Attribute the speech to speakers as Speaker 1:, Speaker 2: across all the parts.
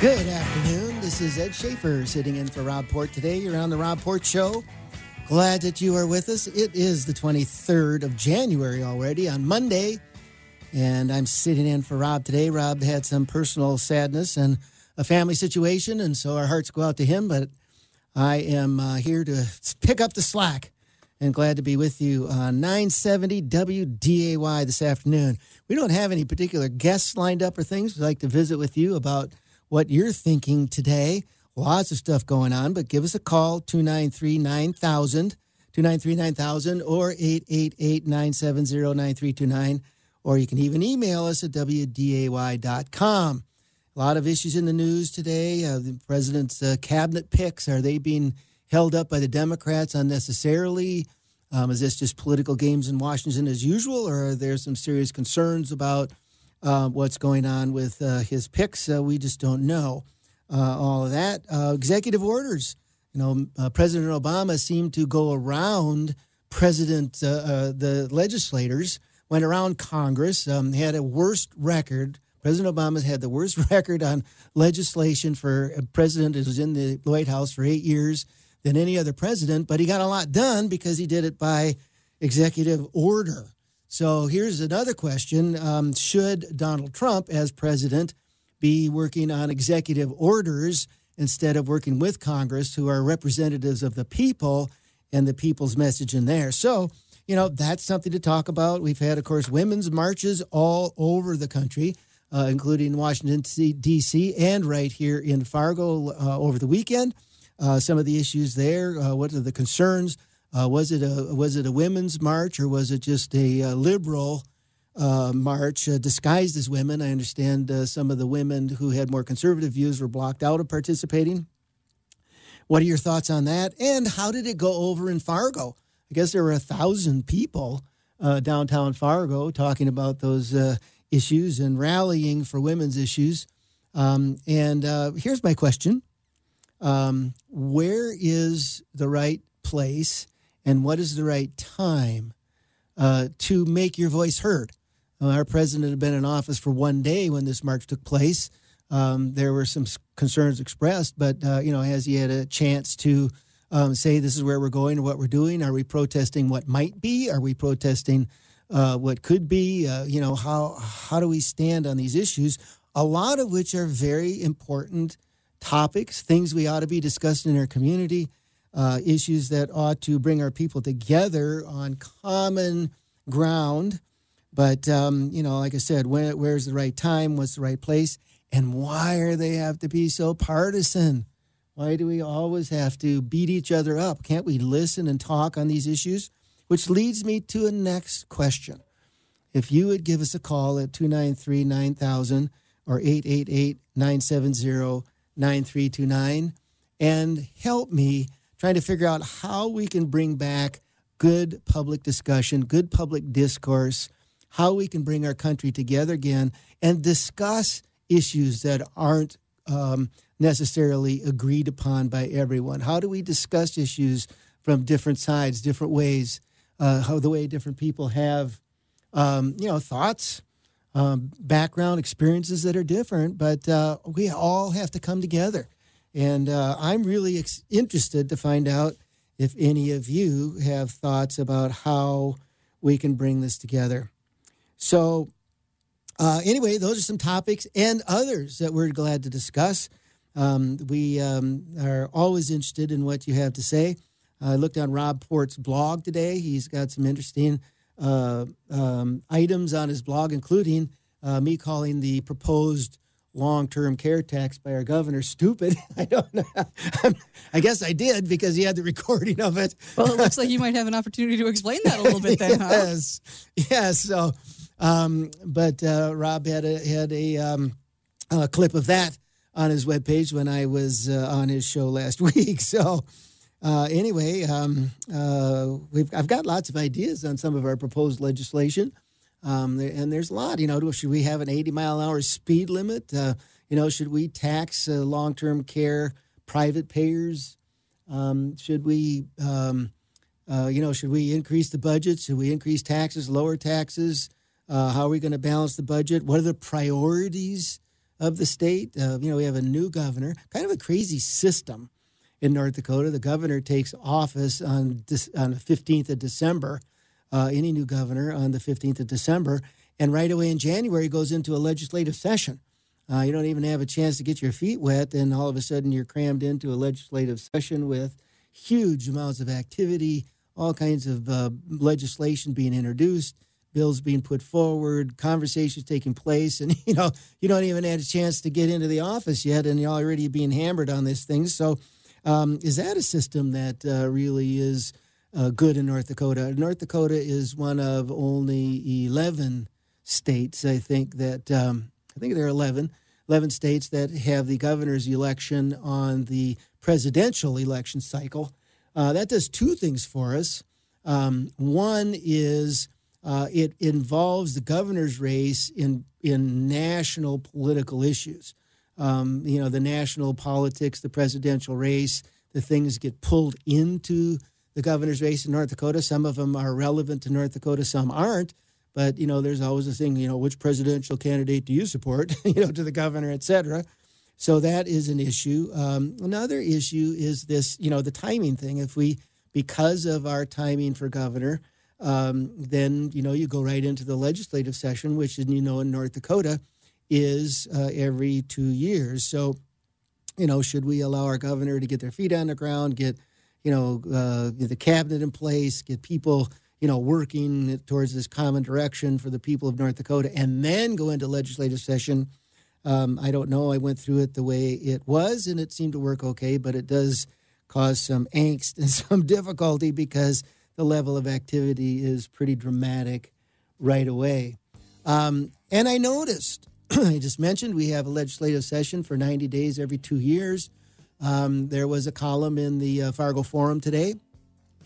Speaker 1: Good afternoon. This is Ed Schafer sitting in for Rob Port today. You're on the Rob Port Show. Glad that you are with us. It is the 23rd of January already on Monday, and I'm sitting in for Rob today. Rob had some personal sadness and a family situation, and so our hearts go out to him, but I am uh, here to pick up the slack and glad to be with you on 970 WDAY this afternoon. We don't have any particular guests lined up or things. We'd like to visit with you about what you're thinking today. Lots of stuff going on, but give us a call 293 9000, 293 9000, or 888 970 9329. Or you can even email us at WDAY.com. A lot of issues in the news today. Uh, the president's uh, cabinet picks are they being held up by the Democrats unnecessarily? Um, is this just political games in Washington as usual, or are there some serious concerns about uh, what's going on with uh, his picks? Uh, we just don't know. Uh, all of that. executive orders. You know, President Obama seemed to go around President the legislators, went around Congress, um, had a worst record President Obama had the worst record on legislation for a president who was in the White House for eight years than any other president, but he got a lot done because he did it by executive order. So here's another question um, Should Donald Trump, as president, be working on executive orders instead of working with Congress, who are representatives of the people and the people's message in there? So, you know, that's something to talk about. We've had, of course, women's marches all over the country uh, including Washington, D.C., and right here in Fargo uh, over the weekend. Uh, some of the issues there. Uh, what are the concerns? Uh, was it a was it a women's march or was it just a, a liberal march disguised as women? I understand some of the women who had more conservative views were blocked out of participating. What are your thoughts on that? And how did it go over in Fargo? I guess there were a thousand people uh, downtown Fargo talking about those uh, issues and rallying for women's issues. Um, and uh, here's my question um, Where is the right place and what is the right time uh, to make your voice heard? Uh, our president had been in office for one day when this march took place. Um, there were some concerns expressed, but uh, you know, has he had a chance to um, say this is where we're going what we're doing? Are we protesting what might be? Are we protesting uh, what could be, uh, you know, how how do we stand on these issues? A lot of which are very important topics, things we ought to be discussing in our community, uh, issues that ought to bring our people together on common ground. But um, you know, like I said, where, where's the right time? What's the right place? And why are they have to be so partisan? Why do we always have to beat each other up? Can't we listen and talk on these issues? Which leads me to a next question. If you would give us a call at 293 9000 or 888 970 9329 and help me trying to figure out how we can bring back good public discussion, good public discourse, how we can bring our country together again and discuss issues that aren't um, necessarily agreed upon by everyone. How do we discuss issues from different sides, different ways? uh, how the way different people have, um, you know, thoughts, um, background, experiences that are different, but uh, we all have to come together. And uh, I'm really ex- interested to find out if any of you have thoughts about how we can bring this together. So, uh, anyway, those are some topics and others that we're glad to discuss. Um, we um, are always interested in what you have to say. I looked on Rob Port's blog today. He's got some interesting uh, um, items on his blog, including uh, me calling the proposed long-term care tax by our governor stupid. I don't know. I guess I did because he had the recording of it.
Speaker 2: Well, it looks like you might have an opportunity to explain that a little bit then.
Speaker 1: yes,
Speaker 2: huh?
Speaker 1: yes. So, um, but uh, Rob had a had a, um, a, clip of that on his webpage when I was uh, on his show last week. So uh, anyway, um, uh, we've I've got lots of ideas on some of our proposed legislation, um, and there's a lot. You know, should we have an 80 mile an hour speed limit? Uh, you know, should we tax uh, long term care private payers? Um, should we, um, uh, you know, should we increase the budget? Should we increase taxes, lower taxes? Uh, how are we going to balance the budget? What are the priorities of the state. Uh, you know, we have a new governor, kind of a crazy system in North Dakota. The governor takes office on on the 15th of December. Uh, any new governor on the 15th of December, and right away in January goes into a legislative session. Uh, you don't even have a chance to get your feet wet, and all of a sudden you're crammed into a legislative session with huge amounts of activity, all kinds of uh, legislation being introduced, bills being put forward, conversations taking place, and you know you don't even have a chance to get into the office yet, and you're already being hammered on these things. So, um, is that a system that uh, really is uh, good in North Dakota? North Dakota is one of only eleven states, I think that um, I think there are 11, 11 states that have the governor's election on the presidential election cycle. Uh, that does two things for us. Um, one is uh, it involves the governor's race in in national political issues. Um, you know, the national politics, the presidential race, the things get pulled into the governor's race in North Dakota. Some of them are relevant to North Dakota, some aren't. But you know, there's always a thing. You know, which presidential candidate do you support? you know, to the governor, et cetera. So that is an issue. Um, another issue is this. You know, the timing thing. If we, because of our timing for governor, um, then you know you go right into the legislative session, which, you know, in North Dakota, is uh, every two years. So, you know, should we allow our governor to get their feet on the ground, get, you know, uh, the cabinet in place, get people you know, working towards this common direction for the people of North Dakota, and then go into legislative session. Um, I don't know. I went through it the way it was, and it seemed to work okay, but it does cause some angst and some difficulty because the level of activity is pretty dramatic right away. Um, and I noticed, I just mentioned we have a legislative session for 90 days every two years. Um, there was a column in the uh, Fargo Forum today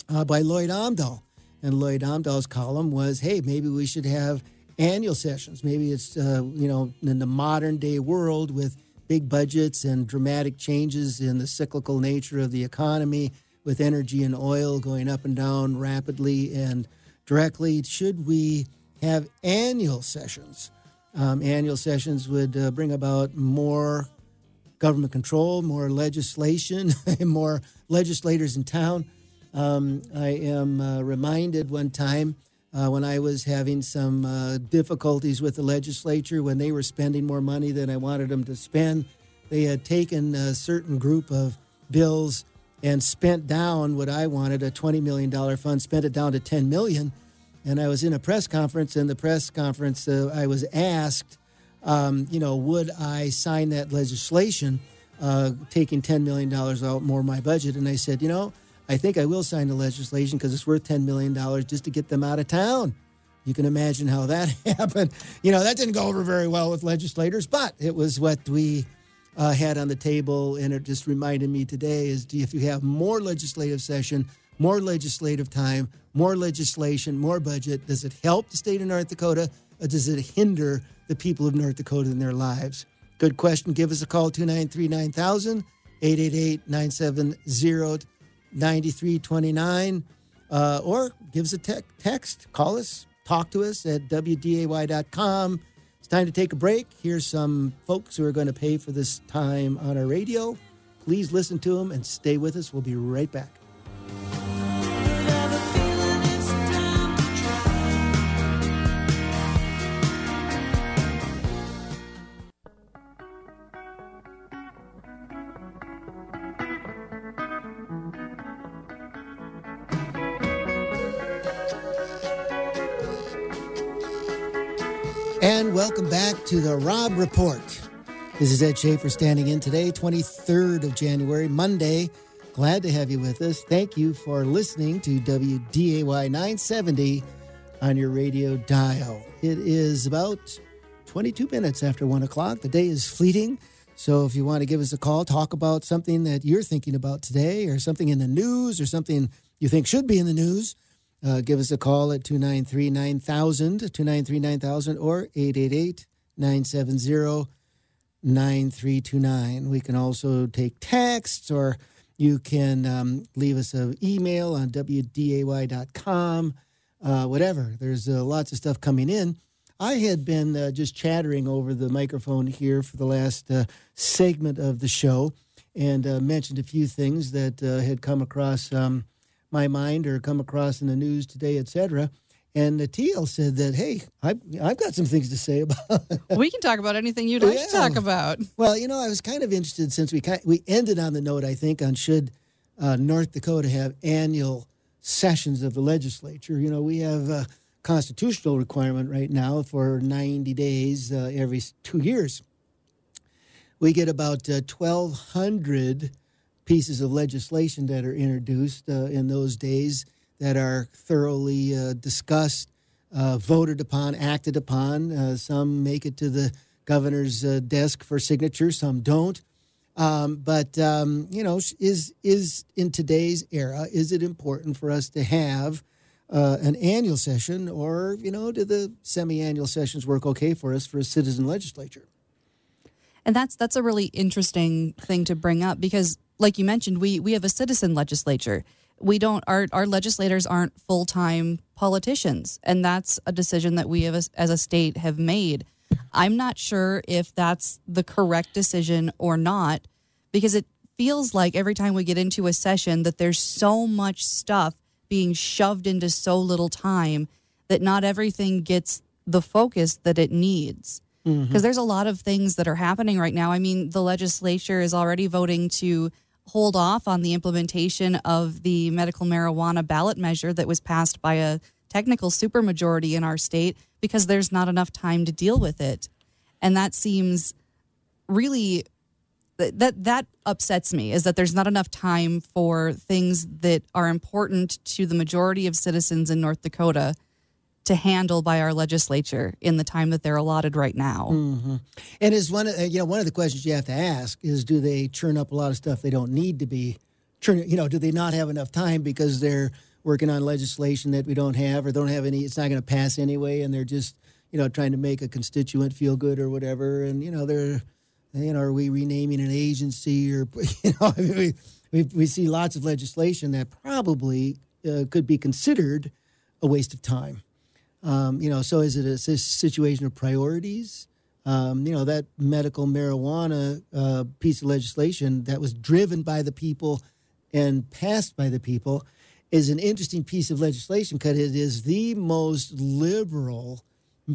Speaker 1: uh, by Lloyd Omdahl and Lloyd Omdahl's column was, hey, maybe we should have annual sessions. Maybe it's, uh, you know, in the modern day world with big budgets and dramatic changes in the cyclical nature of the economy, with energy and oil going up and down rapidly and directly, should we have annual sessions? Um, annual sessions would uh, bring about more government control, more legislation, more legislators in town. Um, I am uh, reminded one time uh, when I was having some uh, difficulties with the legislature when they were spending more money than I wanted them to spend. They had taken a certain group of bills and spent down what I wanted a $20 million fund, spent it down to 10 million. And I was in a press conference, and the press conference, uh, I was asked, um, you know, would I sign that legislation, uh, taking $10 million out more of my budget? And I said, you know, I think I will sign the legislation because it's worth $10 million just to get them out of town. You can imagine how that happened. You know, that didn't go over very well with legislators, but it was what we uh, had on the table. And it just reminded me today is if you have more legislative session, more legislative time, more legislation, more budget, does it help the state of North Dakota or does it hinder the people of North Dakota in their lives? Good question. Give us a call, 293 9000, 888 970 9329 uh, or give us a te- text, call us, talk to us at WDAY.com. It's time to take a break. Here's some folks who are going to pay for this time on our radio. Please listen to them and stay with us. We'll be right back. To the Rob Report. This is Ed Schafer standing in today, 23rd of January, Monday. Glad to have you with us. Thank you for listening to WDAY 970 on your radio dial. It is about 22 minutes after 1 o'clock. The day is fleeting. So if you want to give us a call, talk about something that you're thinking about today or something in the news or something you think should be in the news, uh, give us a call at 293 9000, 293 9000, or 888 970 9329. We can also take texts or you can um, leave us an email on wday.com, uh, whatever. There's uh, lots of stuff coming in. I had been uh, just chattering over the microphone here for the last uh, segment of the show and uh, mentioned a few things that uh, had come across um, my mind or come across in the news today, etc. And TL said that, hey, I've, I've got some things to say about
Speaker 2: We can talk about anything you'd like to
Speaker 1: Yeah.
Speaker 2: talk about.
Speaker 1: Well, you know, I was kind of interested since we ki we ended on the note, I think, on should uh, North Dakota have annual sessions of the legislature. You know, we have a constitutional requirement right now for 90 days uh, every two years. We get about uh, 1,200 pieces of legislation that are introduced uh, in those days that are thoroughly uh, discussed, uh, voted upon, acted upon. Uh, some make it to the governor's uh, desk for signature, some don't. Um, but um, you know, is is in today's era, is it important for us to have uh, an annual session, or you know, do the semi-annual sessions work okay for us for a citizen legislature?
Speaker 2: And that's that's a really interesting thing to bring up because like you mentioned, we we have a citizen legislature. We don't our our legislators aren't full-time politicians and that's a decision that we have as, as a state have made. I'm not sure if that's the correct decision or not because it feels like every time we get into a session that there's so much stuff being shoved into so little time that not everything gets the focus that it needs mm-hmm. because there's a lot of things that are happening right now. I mean, the legislature is already voting to hold off on the implementation of the medical marijuana ballot measure that was passed by a technical supermajority in our state because there's not enough time to deal with it. And that seems really that that, upsets me is that there's not enough time for things that are important to the majority of citizens in North Dakota to handle by our legislature in the time that they're allotted right now.
Speaker 1: And is one of uh, you know one of the questions you have to ask is do they churn up a lot of stuff they don't need to be churning? You know, do they not have enough time because they're working on legislation that we don't have or don't have any? It's not going to pass anyway, and they're just you know trying to make a constituent feel good or whatever. And you know they're you know are we renaming an agency or you know I mean, we, we we see lots of legislation that probably uh, could be considered a waste of time. Um, you know, so is it a situation of priorities? Um, you know, that medical marijuana uh, piece of legislation that was driven by the people and passed by the people is an interesting piece of legislation because it is the most liberal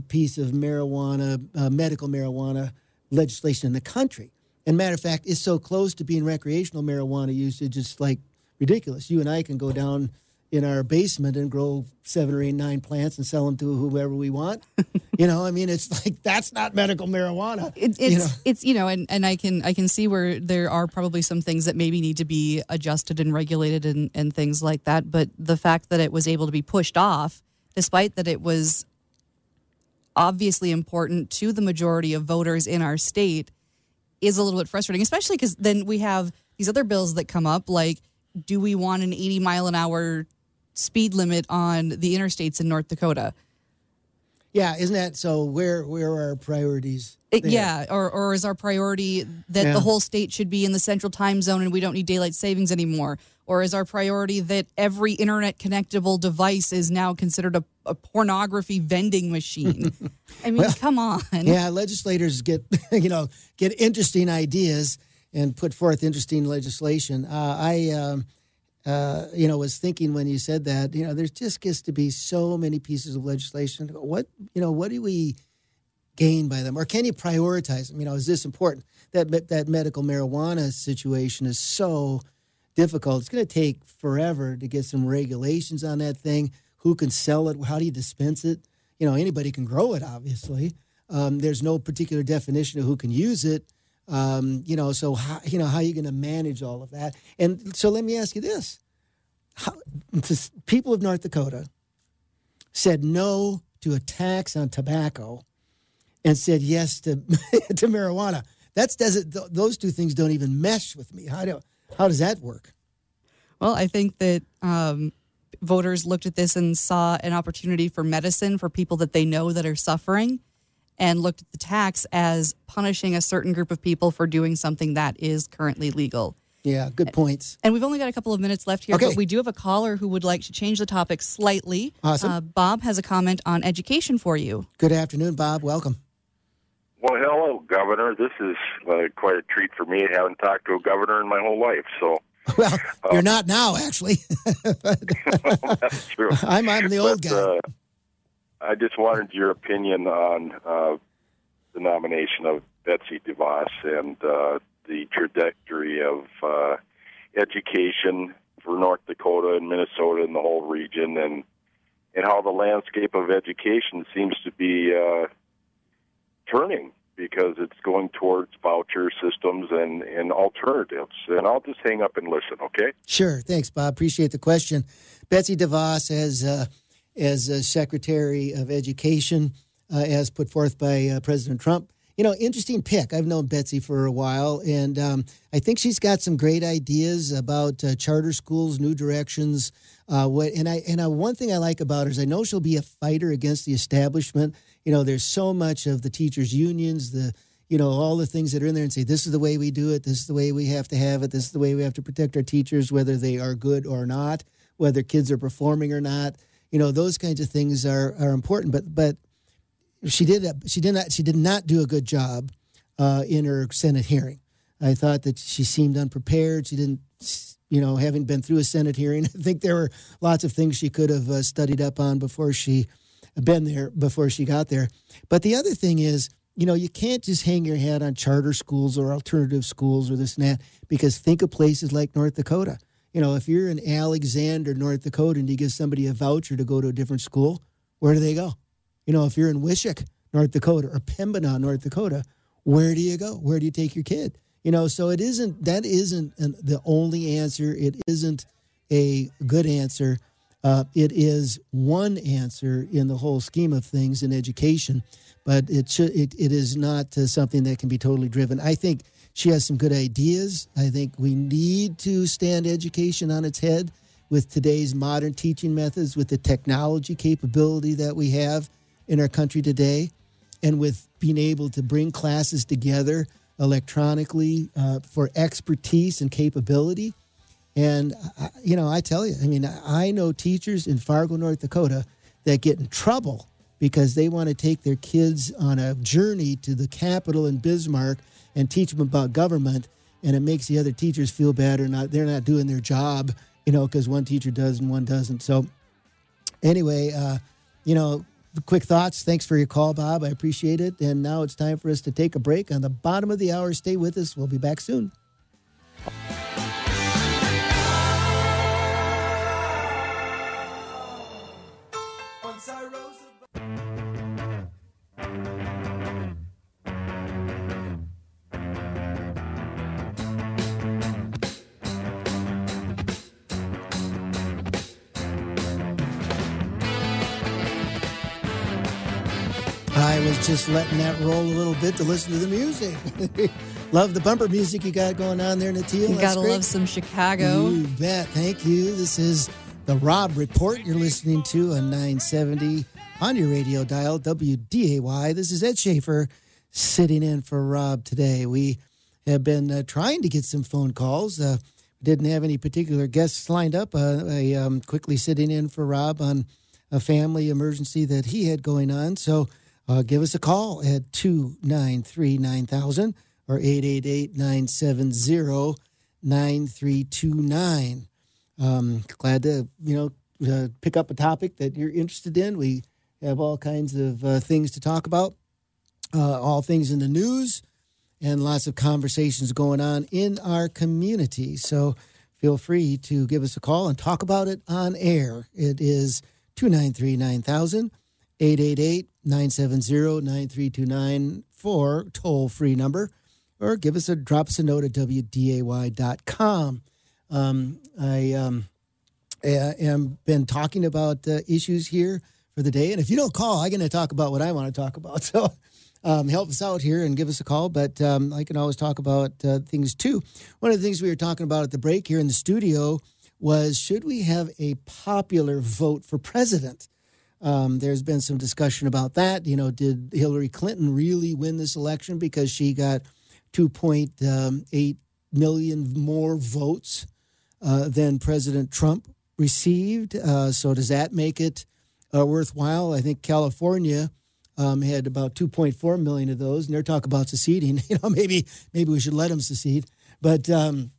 Speaker 1: piece of marijuana, uh, medical marijuana legislation in the country. And matter of fact, it's so close to being recreational marijuana usage, it's like ridiculous. You and I can go down in our basement and grow seven or eight, nine plants and sell them to whoever we want. you know, I mean, it's like that's not medical marijuana.
Speaker 2: It, it's
Speaker 1: you know?
Speaker 2: it's you know, and, and I can I can see where there are probably some things that maybe need to be adjusted and regulated and, and things like that. But the fact that it was able to be pushed off, despite that it was obviously important to the majority of voters in our state, is a little bit frustrating. Especially because then we have these other bills that come up, like do we want an 80 mile an hour speed limit on the interstates in North Dakota?
Speaker 1: Yeah, isn't that so? Where where are our priorities?
Speaker 2: It- yeah, or or is our priority that
Speaker 1: Yeah.
Speaker 2: the whole state should be in the central time zone and we don't need daylight savings anymore? Or is our priority that every internet connectable device is now considered a, a pornography vending machine? I mean, come on.
Speaker 1: Yeah, legislators get you know get interesting ideas and put forth interesting legislation. Uh, I um, uh, you know was thinking when you said that you know there just gets to be so many pieces of legislation. What you know what do we gain by them, or can you prioritize them? You know, is this important? That that medical marijuana situation is so difficult. It's going to take forever to get some regulations on that thing. Who can sell it? How do you dispense it? You know, anybody can grow it. Obviously, um, there's no particular definition of who can use it. Um, you know, so how, you know how are you going to manage all of that? And so let me ask you this: how, this- people of North Dakota said no to a tax on tobacco and said yes to to marijuana. That's doesn't th- those two things don't even mesh with me. How do how does that work?
Speaker 2: Well, I think that um, voters looked at this and saw an opportunity for medicine for people that they know that are suffering and looked at the tax as punishing a certain group of people for doing something that is currently legal.
Speaker 1: Yeah, good points.
Speaker 2: And we've only got a couple of minutes left here,
Speaker 1: Okay.
Speaker 2: but we do have a caller who would like to change the topic slightly.
Speaker 1: Awesome.
Speaker 2: Uh, Bob has a comment on education for you.
Speaker 1: Good afternoon, Bob. Welcome.
Speaker 3: Well, hello, Governor. This is uh, quite a treat for me. I haven't talked to a governor in my whole life, so
Speaker 1: Well, you're not now, actually.
Speaker 3: that's true.
Speaker 1: I'm, I'm the old
Speaker 3: But,
Speaker 1: guy.
Speaker 3: I just wanted your opinion on uh, the nomination of Betsy DeVos and uh, the trajectory of uh, education for North Dakota and Minnesota and the whole region, and and how the landscape of education seems to be uh, turning because it's going towards voucher systems and, and alternatives. And I'll just hang up and listen, okay?
Speaker 1: Sure. Thanks, Bob. Appreciate the question. Betsy DeVos, has. uh, as Secretary of Education, uh, as put forth by uh, President Trump. You know, interesting pick. I've known Betsy for a while, and um, I think she's got some great ideas about uh, charter schools, new directions. What and I and I, one thing I like about her is I know she'll be a fighter against the establishment. You know, there's so much of the teachers' unions, the you know all the things that are in there, and say this is the way we do it, this is the way we have to have it, this is the way we have to protect our teachers, whether they are good or not, whether kids are performing or not. You know, those kinds of things are are important. But but she did that she did not she did not do a good job uh, in her Senate hearing. I thought that she seemed unprepared. She didn't, you know, having been through a Senate hearing, I think there were lots of things she could have uh, studied up on before she been there before she got there. But the other thing is, you know, you can't just hang your hat on charter schools or alternative schools or this and that because think of places like North Dakota. You know, if you're in Alexander, North Dakota, and you give somebody a voucher to go to a different school, where do they go? You know, if you're in Wishek, North Dakota, or Pembina, North Dakota, where do you go? Where do you take your kid? You know, so it isn't that isn't an, the only answer. It isn't a good answer. Uh, it is one answer in the whole scheme of things in education, but it should it, it is not uh, something that can be totally driven. I think she has some good ideas. I think we need to stand education on its head with today's modern teaching methods, with the technology capability that we have in our country today, and with being able to bring classes together electronically uh, for expertise and capability. And, I- you know, I tell you, I mean, I know teachers in Fargo, North Dakota that get in trouble because they want to take their kids on a journey to the capital in Bismarck and teach them about government. And it makes the other teachers feel bad or not, they're not doing their job, you know, because one teacher does and one doesn't. So, anyway, uh, you know, quick thoughts. Thanks for your call, Bob. I appreciate it. And now it's time for us to take a break on the bottom of the hour. Stay with us. We'll be back soon. I was just letting that roll a little bit to listen to the music. Love the bumper music you got going on there, Natil.
Speaker 2: You
Speaker 1: That's
Speaker 2: gotta
Speaker 1: great.
Speaker 2: love some Chicago.
Speaker 1: You bet. Thank you. This is the Rob Report you're listening to on 970 on your radio dial, WDAY. This is Ed Schafer sitting in for Rob today. We have been uh, trying to get some phone calls. Uh, didn't have any particular guests lined up. Uh, I um, quickly sitting in for Rob on a family emergency that he had going on. So uh, give us a call at 293 9000 or 888 970 9329. Um, glad to, you know, uh, pick up a topic that you're interested in. We have all kinds of uh, things to talk about, uh, all things in the news, and lots of conversations going on in our community. So feel free to give us a call and talk about it on air. It is 293 9000, 888 970 9329 for toll free number, or give us a drop us a note at WDAY.com. Um, I um, am been talking about uh, issues here for the day, and if you don't call, I'm going to talk about what I want to talk about. So um, help us out here and give us a call. But um, I can always talk about uh, things too. One of the things we were talking about at the break here in the studio was should we have a popular vote for president? Um, there's been some discussion about that. You know, did Hillary Clinton really win this election because she got 2.8 million more votes uh, than President Trump received. Uh, so does that make it uh, worthwhile? I think California um, had about 2.4 million of those, and they're talking about seceding. You know, maybe maybe we should let them secede, but um,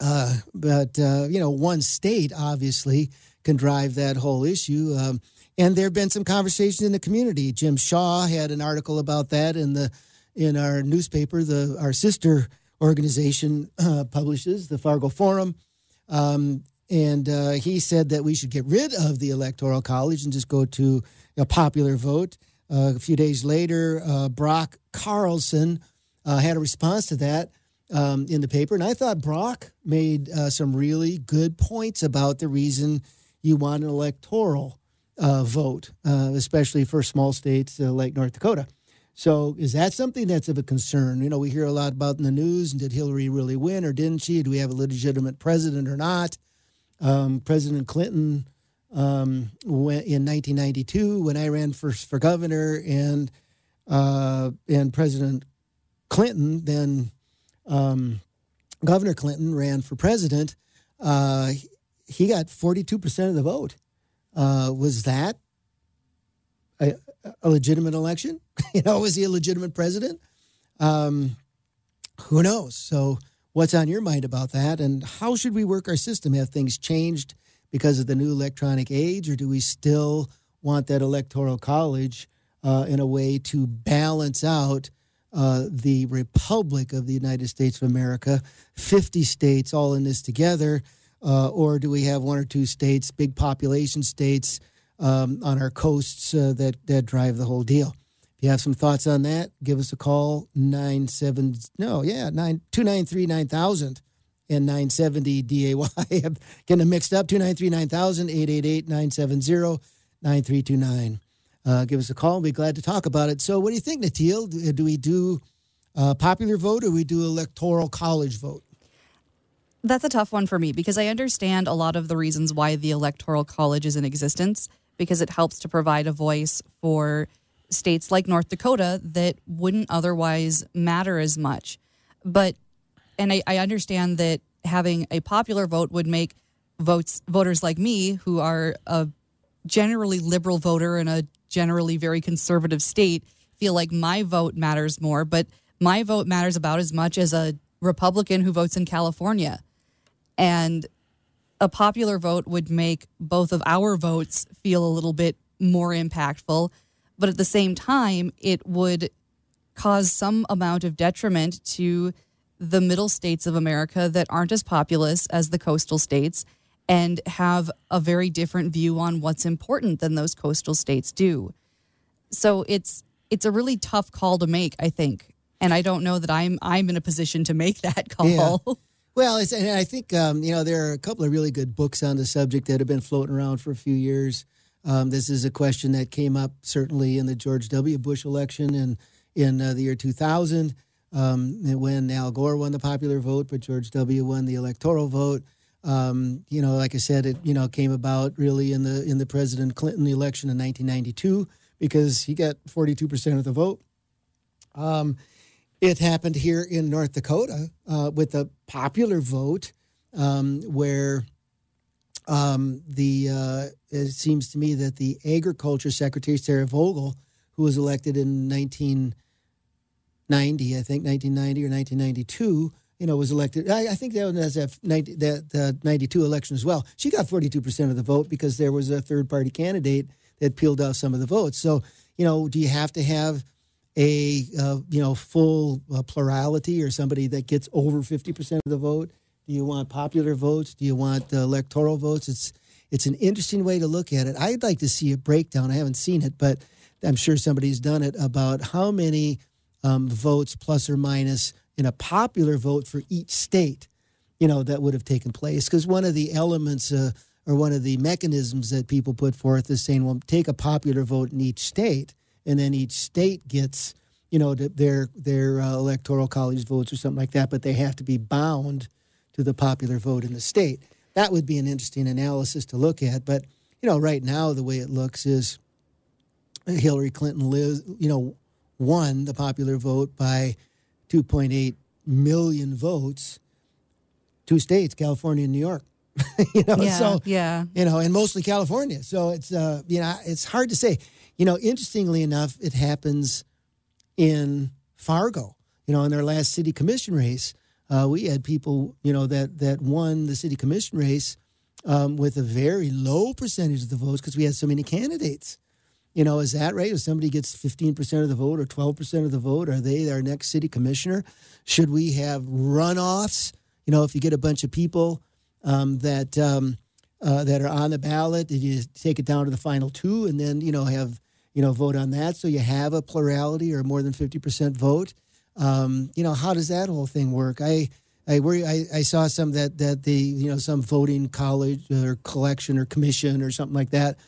Speaker 1: uh, but uh, you know, one state obviously can drive that whole issue. Um, and there have been some conversations in the community. Jim Shaw had an article about that in the in our newspaper. The our sister organization uh, publishes the Fargo Forum. Um, and uh, he said that we should get rid of the electoral college and just go to a popular vote. Uh, a few days later, uh, Brock Carlson uh, had a response to that um, in the paper, and I thought Brock made uh, some really good points about the reason you want an electoral uh, vote, especially for small states like North Dakota. So, is that something that's of a concern? You know, we hear a lot about in the news. And did Hillary really win, or didn't she? Do we have a legitimate president or not? Um, President Clinton um, went in 1992 when I ran for for governor, and uh, and President Clinton then um, Governor Clinton ran for president. Uh, he got 42 percent of the vote. Uh, was that a, a, legitimate election? you know, was he a legitimate president? Um, who knows? So What's on your mind about that? And how should we work our system? Have things changed because of the new electronic age, or do we still want that electoral college uh, in a way to balance out uh, the Republic of the United States of America, 50 states all in this together? Uh, or do we have one or two states, big population states um, on our coasts uh, that, that drive the whole deal? If you have some thoughts on that, give us a call nine seven no yeah nine two nine three nine thousand and 970 DAY. I'm getting them mixed up. 293 9000 888 970 9329. Uh, give us a call. We'll be glad to talk about it. So, what do you think, Natil? Do, do we do uh, popular vote or we do electoral college vote?
Speaker 2: That's a tough one for me because I understand a lot of the reasons why the electoral college is in existence because it helps to provide a voice for states like North Dakota that wouldn't otherwise matter as much. But, and I, I understand that having a popular vote would make votes voters like me, who are a generally liberal voter in a generally very conservative state, feel like my vote matters more. But my vote matters about as much as a Republican who votes in California. And a popular vote would make both of our votes feel a little bit more impactful but at the same time, it would cause some amount of detriment to the middle states of America that aren't as populous as the coastal states and have a very different view on what's important than those coastal states do. So it's it's a really tough call to make, I think, and I don't know that I'm I'm in a position to make that call.
Speaker 1: Yeah. Well, and I think um, you know there are a couple of really good books on the subject that have been floating around for a few years. Um, this is a question that came up certainly in the George W. Bush election and in uh, the year 2000 um, when Al Gore won the popular vote, but George W. won the electoral vote. Um, you know, like I said, it you know came about really in the in the President Clinton election in 1992 because he got 42 percent of the vote. It happened here in North Dakota uh, with a popular vote um, where um, the uh, it seems to me that the agriculture secretary Sarah Vogel, who was elected in 1990, I think 1990 or 1992, you know, was elected. I, I think that was that 90, that 92 election as well. She got 42 percent of the vote because there was a third party candidate that peeled off some of the votes. So, you know, do you have to have a uh, you know full uh, plurality or somebody that gets over 50 percent of the vote? Do you want popular votes? Do you want uh, electoral votes? It's it's an interesting way to look at it. I'd like to see a breakdown. I haven't seen it, but I'm sure somebody's done it about how many um, votes plus or minus in a popular vote for each state, you know, that would have taken place. Because one of the elements uh, or one of the mechanisms that people put forth is saying, well, take a popular vote in each state, and then each state gets, you know, their their uh, electoral college votes or something like that, but they have to be bound to the popular vote in the state. That would be an interesting analysis to look at. But you know, right now the way it looks is Hillary Clinton lives, you know, won the popular vote by 2.8 million votes. two states, California and New York. you know,
Speaker 2: Yeah,
Speaker 1: so
Speaker 2: yeah.
Speaker 1: you know, and mostly California. So it's uh, you know, it's hard to say. You know, interestingly enough, it happens in Fargo. You know, in their last city commission race, uh, we had people, you know, that that won the city commission race um, with a very low percentage of the votes because we had so many candidates. You know, is that right? If somebody gets 15% of the vote or 12% of the vote, are they our next city commissioner? Should we have runoffs? You know, if you get a bunch of people um, that um, uh, that are on the ballot, you take it down to the final two and then, you know, have, you know, vote on that so you have a plurality or more than 50% vote? Um, you know, how does that whole thing work? I, I worry. I, I saw some that that the you know some voting college or collection or commission or something like that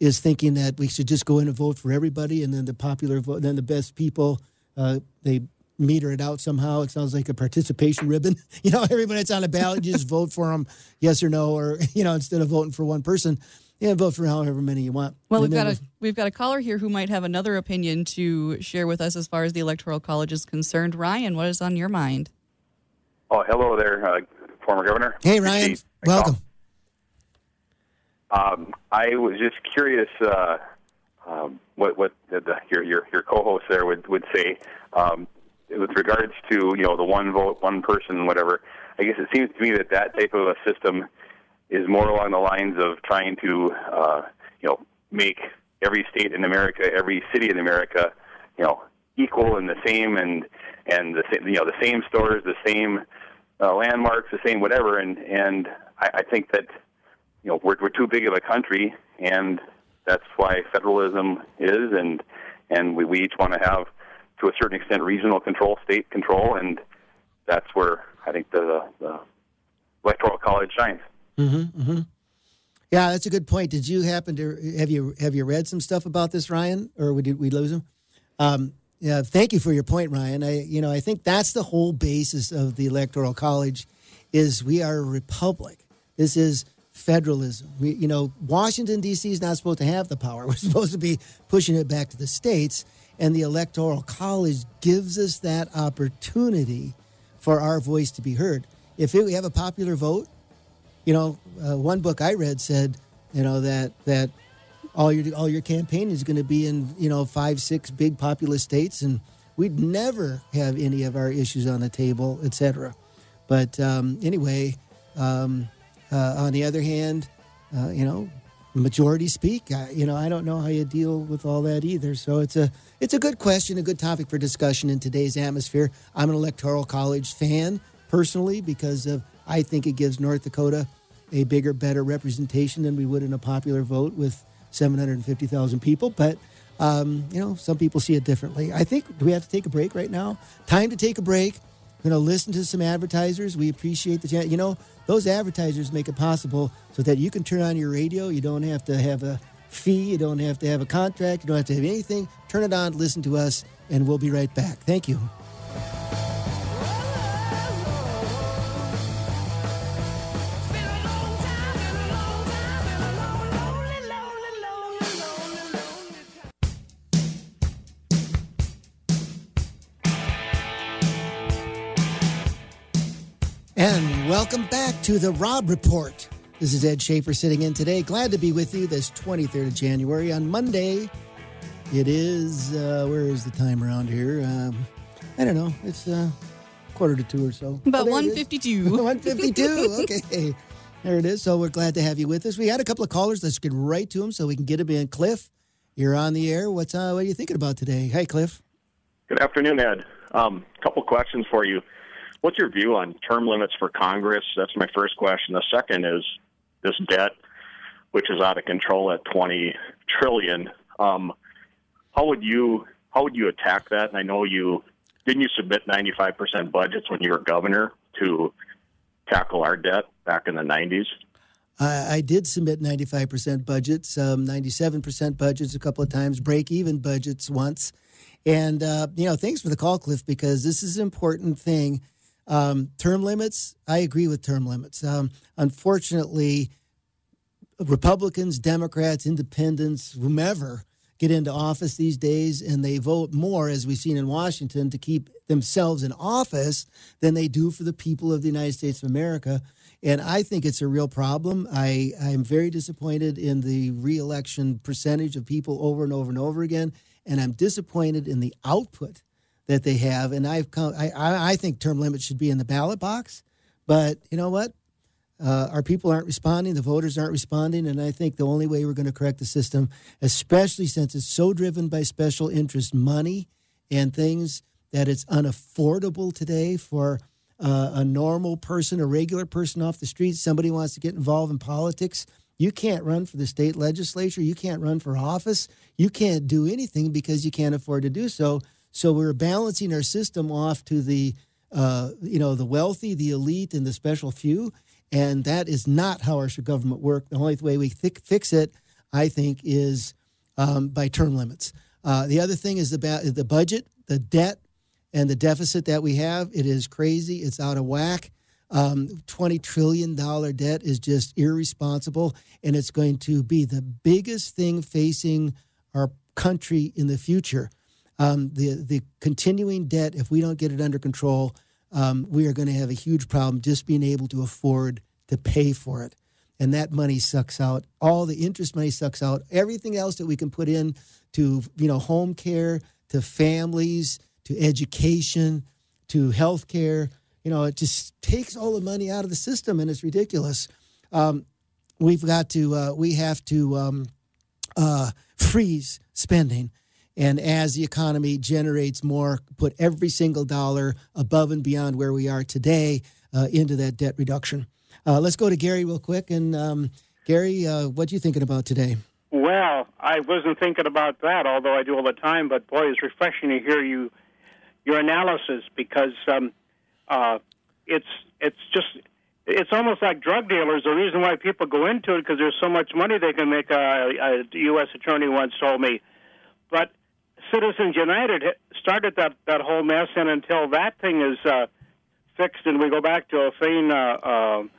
Speaker 1: is thinking that we should just go in and vote for everybody, and then the popular vote, then the best people, uh, they meter it out somehow. It sounds like a participation ribbon. You know, everybody that's on a ballot, just vote for them, yes or no, or you know, instead of voting for one person, yeah, vote for however many you want.
Speaker 2: Well,
Speaker 1: And
Speaker 2: we've got a we've got a caller here who might have another opinion to share with us as far as the electoral college is concerned. Ryan, what is on your mind?
Speaker 3: Oh, hello there, uh, former governor.
Speaker 1: Hey Ryan,
Speaker 3: Appreciate
Speaker 1: welcome.
Speaker 3: Um, I was just curious uh, um, what what the, the, your your your co-host there would would say um, with regards to you know the one vote, one person, whatever. I guess it seems to me that that type of a system is more along the lines of trying to uh, you know make every state in America, every city in America, you know, equal and the same, and and the same, you know the same stores, the same uh, landmarks, the same whatever, and and I, I think that you know we're we're too big of a country, and that's why federalism is, and and we, we each want to have to a certain extent regional control, state control, and that's where I think the, the electoral college shines.
Speaker 1: Yeah, that's a good point. Did you happen to have you have you read some stuff about this, Ryan, or did we lose him? Um, yeah, thank you for your point, Ryan. I you know I think that's the whole basis of the electoral college, is we are a republic. This is federalism. We, you know, Washington D.C. is not supposed to have the power. We're supposed to be pushing it back to the states, and the electoral college gives us that opportunity for our voice to be heard. If it, we have a popular vote, you know, uh, one book I read said, you know, that that all your all your campaign is going to be in you know five six big populous states, and we'd never have any of our issues on the table, et cetera. But um, anyway, um, uh, on the other hand, uh, you know, majority speak. I, you know, I don't know how you deal with all that either. So it's a it's a good question, a good topic for discussion in today's atmosphere. I'm an electoral college fan personally because of I think it gives North Dakota a bigger, better representation than we would in a popular vote with 750,000 people. But um, you know, some people see it differently. I think do we have to take a break right now? Time to take a break. We're going to listen to some advertisers. We appreciate the chance. You know, those advertisers make it possible so that you can turn on your radio. You don't have to have a fee. You don't have to have a contract. You don't have to have anything. Turn it on, listen to us, and we'll be right back. Thank you. To the Rob Report. This is Ed Schafer sitting in today. Glad to be with you this 23rd of January on Monday. It is, uh, where is the time around here? Um, I don't know. It's uh, quarter to two or so.
Speaker 2: About
Speaker 1: Oh, there it is.
Speaker 2: 152.
Speaker 1: 152. Okay. There it is. So we're glad to have you with us. We had a couple of callers. Let's get right to them so we can get them in. Cliff, you're on the air. What's uh, what are you thinking about today? Hi, Cliff.
Speaker 4: Good afternoon, Ed. A um, couple questions for you. What's your view on term limits for Congress? That's my first question. The second is this debt, which is out of control at 20 trillion. Um, how would you how would you attack that? And I know you didn't you submit 95% budgets when you were governor to tackle our debt back in the 90s.
Speaker 1: I, did submit 95% budgets, um, 97% budgets a couple of times, break even budgets once. And, uh, you know, thanks for the call, Cliff, because this is an important thing. Um, term limits, I agree with term limits. Um, unfortunately, Republicans, Democrats, Independents, whomever get into office these days, and they vote more, as we've seen in Washington, to keep themselves in office than they do for the people of the United States of America. And I think it's a real problem. I, I'm very disappointed in the reelection percentage of people over and over and over again. And I'm disappointed in the output that they have. And I've come, I, I think term limits should be in the ballot box. But you know what? Uh, our people aren't responding, the voters aren't responding, and I think the only way we're going to correct the system, especially since it's so driven by special interest money and things that it's unaffordable today for uh, a normal person, a regular person off the street, somebody wants to get involved in politics. You can't run for the state legislature. You can't run for office. You can't do anything because you can't afford to do so. So we're balancing our system off to the, uh, you know, the wealthy, the elite, and the special few. And that is not how our government works. The only way we th- fix it, I think, is um, by term limits. Uh, the other thing is the, the budget, the debt, and the deficit that we have. It is crazy. It's out of whack. Um, $20 trillion debt is just irresponsible, and it's going to be the biggest thing facing our country in the future. Um, the, the continuing debt, if we don't get it under control, um, we are going to have a huge problem just being able to afford to pay for it. And that money sucks out. All the interest money sucks out. Everything else that we can put in to, you know, home care, to families, to education, to health care, you know, it just takes all the money out of the system and it's ridiculous. Um, we've got to, uh, we have to um, uh, freeze spending and as the economy generates more, put every single dollar above and beyond where we are today uh, into that debt reduction. Uh, let's go to Gary real quick. And um, Gary, uh, what are you thinking about today?
Speaker 5: Well, I wasn't thinking about that, although I do all the time. But boy, it's refreshing to hear you your analysis because um, uh, it's it's just it's almost like drug dealers. The reason why people go into it because there's so much money they can make. Uh, a U.S. attorney once told me, but Citizens United started that that whole mess, and until that thing is uh, fixed, and we go back to a Fain, uh, um,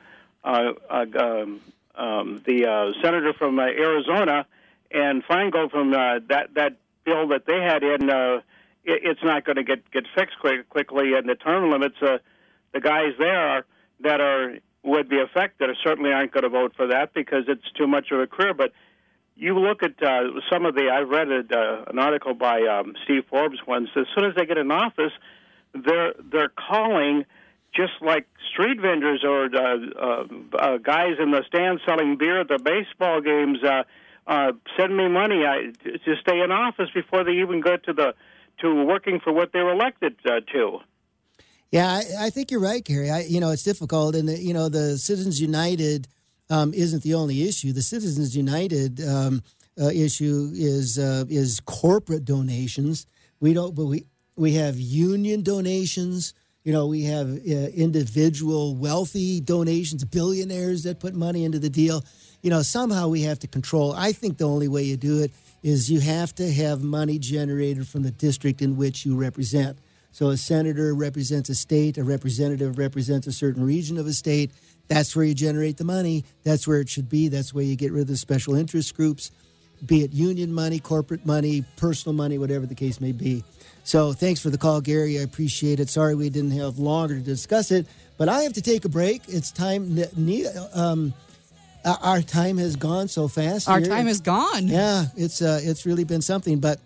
Speaker 5: uh, uh, um, um, the uh, senator from uh, Arizona, and Feingold from that that bill that they had in, it, it's not going to get get fixed quick, quickly, and the term limits. The guys there that are would be affected certainly aren't going to vote for that because it's too much of a career, but you look at uh, some of the. I read uh, an article by um, Steve Forbes once. As soon as they get in office, they're they're calling just like street vendors or uh, uh, uh, guys in the stand selling beer at the baseball games. Uh, uh, send me money I, to stay in office before they even go to the to working for what they were elected uh, to.
Speaker 1: Yeah, I, I think you're right, Gary. I, you know, it's difficult, and you know, the Citizens United um, isn't the only issue. The Citizens United um, uh, issue is uh, is corporate donations. We don't, but we we have union donations. You know, we have uh, individual wealthy donations, billionaires that put money into the deal. You know, somehow we have to control. I think the only way you do it is you have to have money generated from the district in which you represent. So a senator represents a state, a representative represents a certain region of a state that's where you generate the money. That's where it should be. That's where you get rid of the special interest groups, be it union money, corporate money, personal money, whatever the case may be. So thanks for the call, Gary. I appreciate it. Sorry we didn't have longer to discuss it, but I have to take a break. It's time. Um, our time has gone so fast.
Speaker 2: Our here. time is gone.
Speaker 1: Yeah, it's uh, it's really been something. But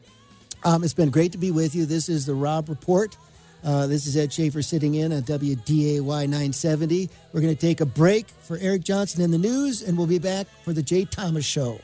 Speaker 1: um, it's been great to be with you. This is the Rob Report. Uh, this is Ed Schafer sitting in at WDAY 970. We're going to take a break for Eric Johnson in the news, and we'll be back for the Jay Thomas Show.